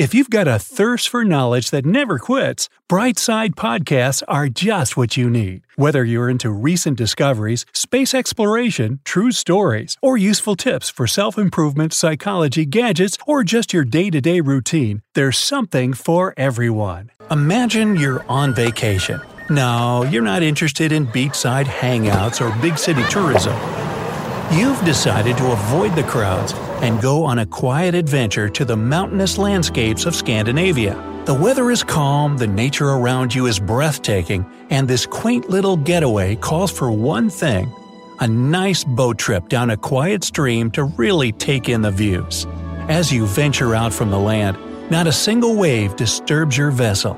If you've got a thirst for knowledge that never quits, Brightside Podcasts are just what you need. Whether you're into recent discoveries, space exploration, true stories, or useful tips for self improvement, psychology, gadgets, or just your day to day routine, there's something for everyone. Imagine you're on vacation. No, you're not interested in beachside hangouts or big city tourism. You've decided to avoid the crowds and go on a quiet adventure to the mountainous landscapes of Scandinavia. The weather is calm, the nature around you is breathtaking, and this quaint little getaway calls for one thing a nice boat trip down a quiet stream to really take in the views. As you venture out from the land, not a single wave disturbs your vessel.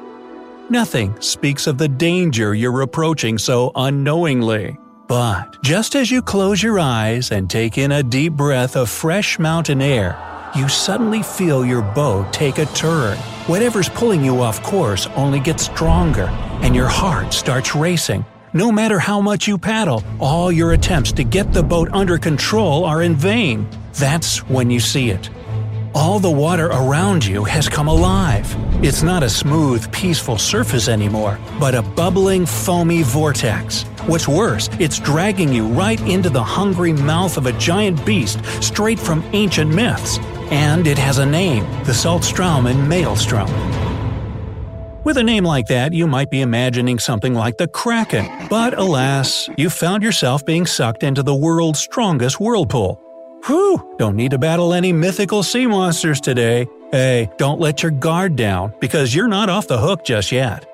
Nothing speaks of the danger you're approaching so unknowingly. But just as you close your eyes and take in a deep breath of fresh mountain air, you suddenly feel your boat take a turn. Whatever's pulling you off course only gets stronger, and your heart starts racing. No matter how much you paddle, all your attempts to get the boat under control are in vain. That's when you see it. All the water around you has come alive. It's not a smooth, peaceful surface anymore, but a bubbling, foamy vortex. What's worse, it's dragging you right into the hungry mouth of a giant beast straight from ancient myths. And it has a name the Saltstraumen Maelstrom. With a name like that, you might be imagining something like the Kraken. But alas, you've found yourself being sucked into the world's strongest whirlpool. Whew, don't need to battle any mythical sea monsters today. Hey, don't let your guard down, because you're not off the hook just yet.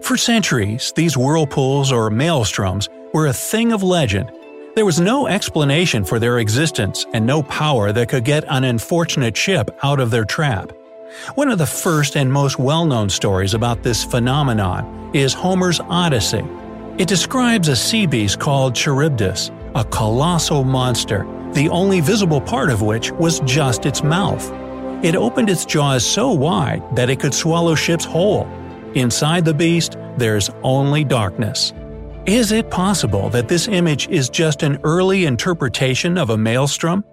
For centuries, these whirlpools or maelstroms were a thing of legend. There was no explanation for their existence and no power that could get an unfortunate ship out of their trap. One of the first and most well known stories about this phenomenon is Homer's Odyssey. It describes a sea beast called Charybdis, a colossal monster the only visible part of which was just its mouth. It opened its jaws so wide that it could swallow ships whole. Inside the beast, there's only darkness. Is it possible that this image is just an early interpretation of a maelstrom?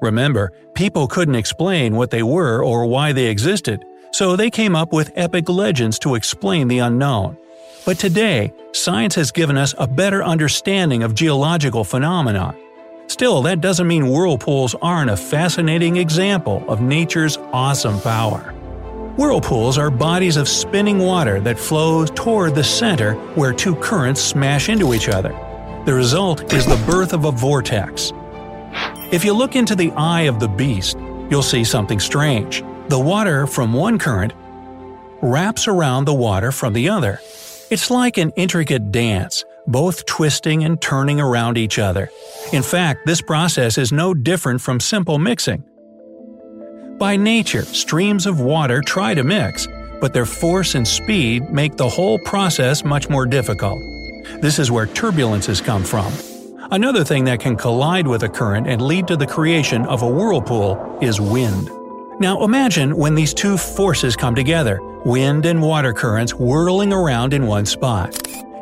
Remember, people couldn't explain what they were or why they existed, so they came up with epic legends to explain the unknown. But today, science has given us a better understanding of geological phenomena Still, that doesn't mean whirlpools aren't a fascinating example of nature's awesome power. Whirlpools are bodies of spinning water that flow toward the center where two currents smash into each other. The result is the birth of a vortex. If you look into the eye of the beast, you'll see something strange. The water from one current wraps around the water from the other. It's like an intricate dance, both twisting and turning around each other. In fact, this process is no different from simple mixing. By nature, streams of water try to mix, but their force and speed make the whole process much more difficult. This is where turbulences come from. Another thing that can collide with a current and lead to the creation of a whirlpool is wind. Now imagine when these two forces come together wind and water currents whirling around in one spot.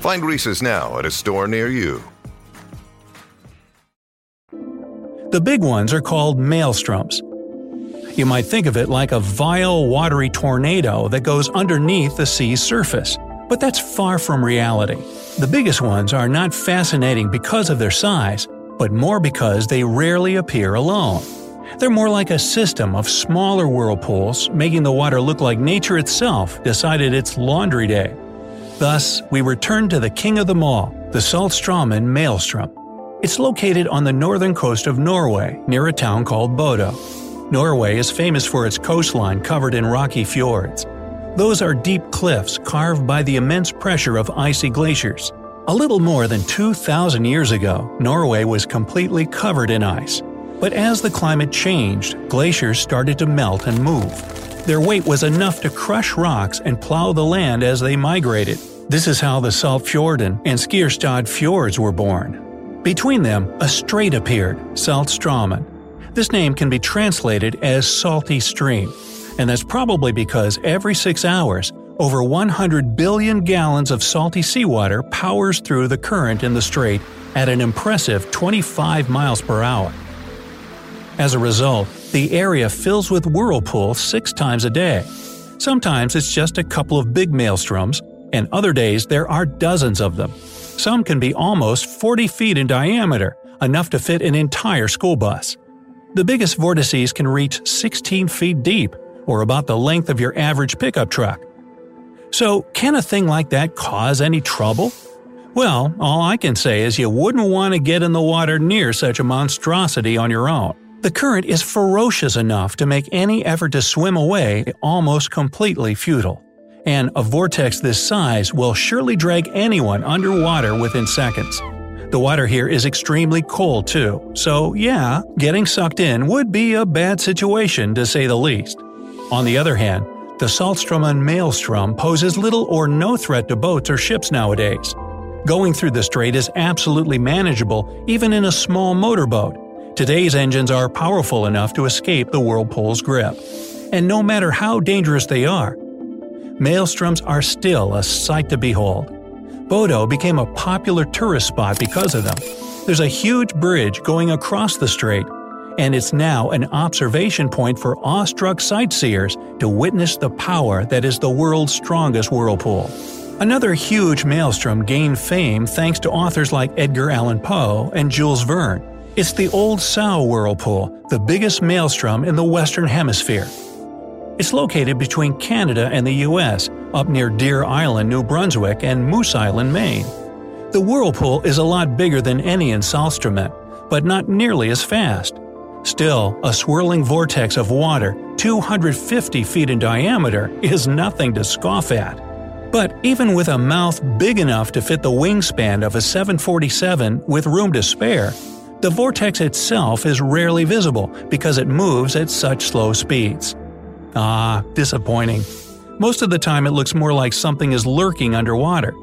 Find Reese's now at a store near you. The big ones are called maelstroms. You might think of it like a vile, watery tornado that goes underneath the sea's surface. But that's far from reality. The biggest ones are not fascinating because of their size, but more because they rarely appear alone. They're more like a system of smaller whirlpools, making the water look like nature itself decided it's laundry day. Thus, we return to the king of them all, the Saltstraumen maelstrom. It's located on the northern coast of Norway, near a town called Bodo. Norway is famous for its coastline covered in rocky fjords. Those are deep cliffs carved by the immense pressure of icy glaciers. A little more than 2,000 years ago, Norway was completely covered in ice. But as the climate changed, glaciers started to melt and move. Their weight was enough to crush rocks and plow the land as they migrated. This is how the Saltfjorden and Skjerstad fjords were born. Between them, a strait appeared, Saltstraumen. This name can be translated as salty stream, and that's probably because every six hours, over 100 billion gallons of salty seawater powers through the current in the strait at an impressive 25 miles per hour. As a result, the area fills with whirlpools six times a day. Sometimes it's just a couple of big maelstroms, and other days there are dozens of them. Some can be almost 40 feet in diameter, enough to fit an entire school bus. The biggest vortices can reach 16 feet deep, or about the length of your average pickup truck. So, can a thing like that cause any trouble? Well, all I can say is you wouldn't want to get in the water near such a monstrosity on your own. The current is ferocious enough to make any effort to swim away almost completely futile. And a vortex this size will surely drag anyone underwater within seconds. The water here is extremely cold too, so yeah, getting sucked in would be a bad situation to say the least. On the other hand, the Saltstraumen maelstrom poses little or no threat to boats or ships nowadays. Going through the strait is absolutely manageable even in a small motorboat, Today's engines are powerful enough to escape the whirlpool's grip. And no matter how dangerous they are, maelstroms are still a sight to behold. Bodo became a popular tourist spot because of them. There's a huge bridge going across the strait, and it's now an observation point for awestruck sightseers to witness the power that is the world's strongest whirlpool. Another huge maelstrom gained fame thanks to authors like Edgar Allan Poe and Jules Verne, it's the Old Sow Whirlpool, the biggest maelstrom in the Western Hemisphere. It's located between Canada and the US, up near Deer Island, New Brunswick, and Moose Island, Maine. The whirlpool is a lot bigger than any in Saltstraumen, but not nearly as fast. Still, a swirling vortex of water, 250 feet in diameter, is nothing to scoff at. But even with a mouth big enough to fit the wingspan of a 747 with room to spare, the vortex itself is rarely visible because it moves at such slow speeds. Ah, disappointing. Most of the time it looks more like something is lurking underwater.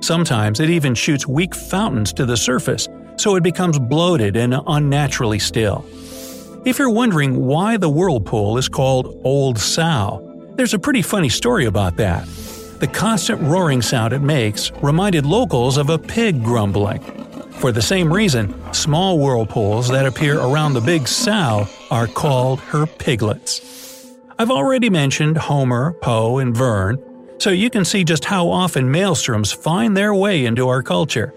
Sometimes it even shoots weak fountains to the surface, so it becomes bloated and unnaturally still. If you're wondering why the whirlpool is called Old Sow, there's a pretty funny story about that. The constant roaring sound it makes reminded locals of a pig grumbling. For the same reason, small whirlpools that appear around the big sow are called her piglets. I've already mentioned Homer, Poe, and Verne, so you can see just how often maelstroms find their way into our culture.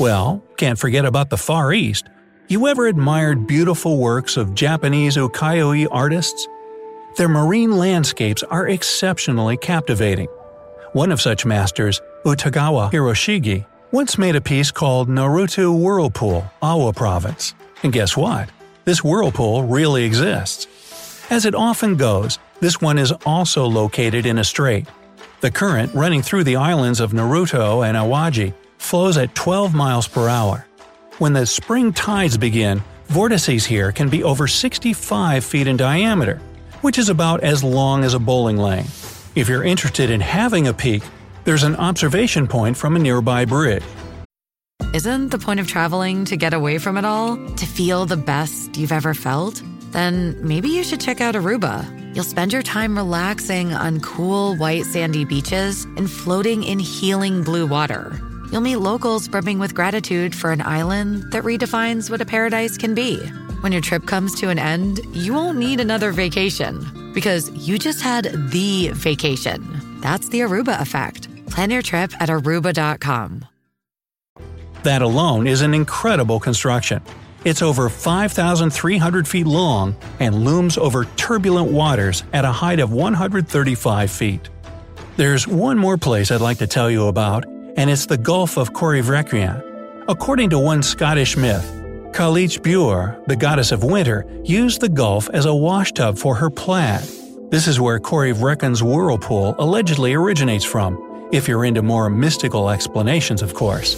Well, can't forget about the Far East. You ever admired beautiful works of Japanese ukiyo-e artists? Their marine landscapes are exceptionally captivating. One of such masters, Utagawa Hiroshige, once made a piece called Naruto Whirlpool, Awa Province. And guess what? This whirlpool really exists. As it often goes, this one is also located in a strait. The current running through the islands of Naruto and Awaji flows at 12 miles per hour. When the spring tides begin, vortices here can be over 65 feet in diameter, which is about as long as a bowling lane. If you're interested in having a peek, there's an observation point from a nearby bridge. Isn't the point of traveling to get away from it all? To feel the best you've ever felt? Then maybe you should check out Aruba. You'll spend your time relaxing on cool, white, sandy beaches and floating in healing blue water. You'll meet locals brimming with gratitude for an island that redefines what a paradise can be. When your trip comes to an end, you won't need another vacation because you just had the vacation. That's the Aruba effect. Plan your trip at aruba.com. That alone is an incredible construction. It's over 5,300 feet long and looms over turbulent waters at a height of 135 feet. There's one more place I'd like to tell you about, and it's the Gulf of Corryvreckan. According to one Scottish myth, Cailleach Bheur, the goddess of winter, used the Gulf as a washtub for her plaid. This is where Corryvreckan's whirlpool allegedly originates from, if you're into more mystical explanations, of course.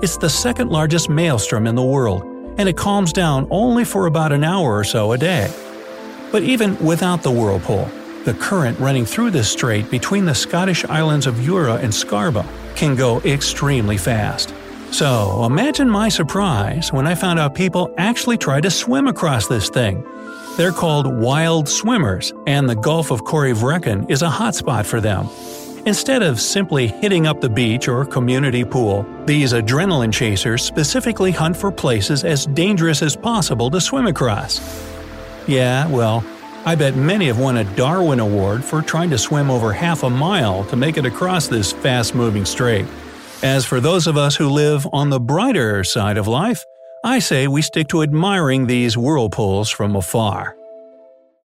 It's the second largest maelstrom in the world, and it calms down only for about an hour or so a day. But even without the whirlpool, the current running through this strait between the Scottish islands of Jura and Scarba can go extremely fast. So imagine my surprise when I found out people actually try to swim across this thing. They're called wild swimmers, and the Gulf of Corryvreckan is a hotspot for them. Instead of simply hitting up the beach or community pool, these adrenaline chasers specifically hunt for places as dangerous as possible to swim across. Yeah, well, I bet many have won a Darwin Award for trying to swim over half a mile to make it across this fast moving strait. As for those of us who live on the brighter side of life, I say we stick to admiring these whirlpools from afar.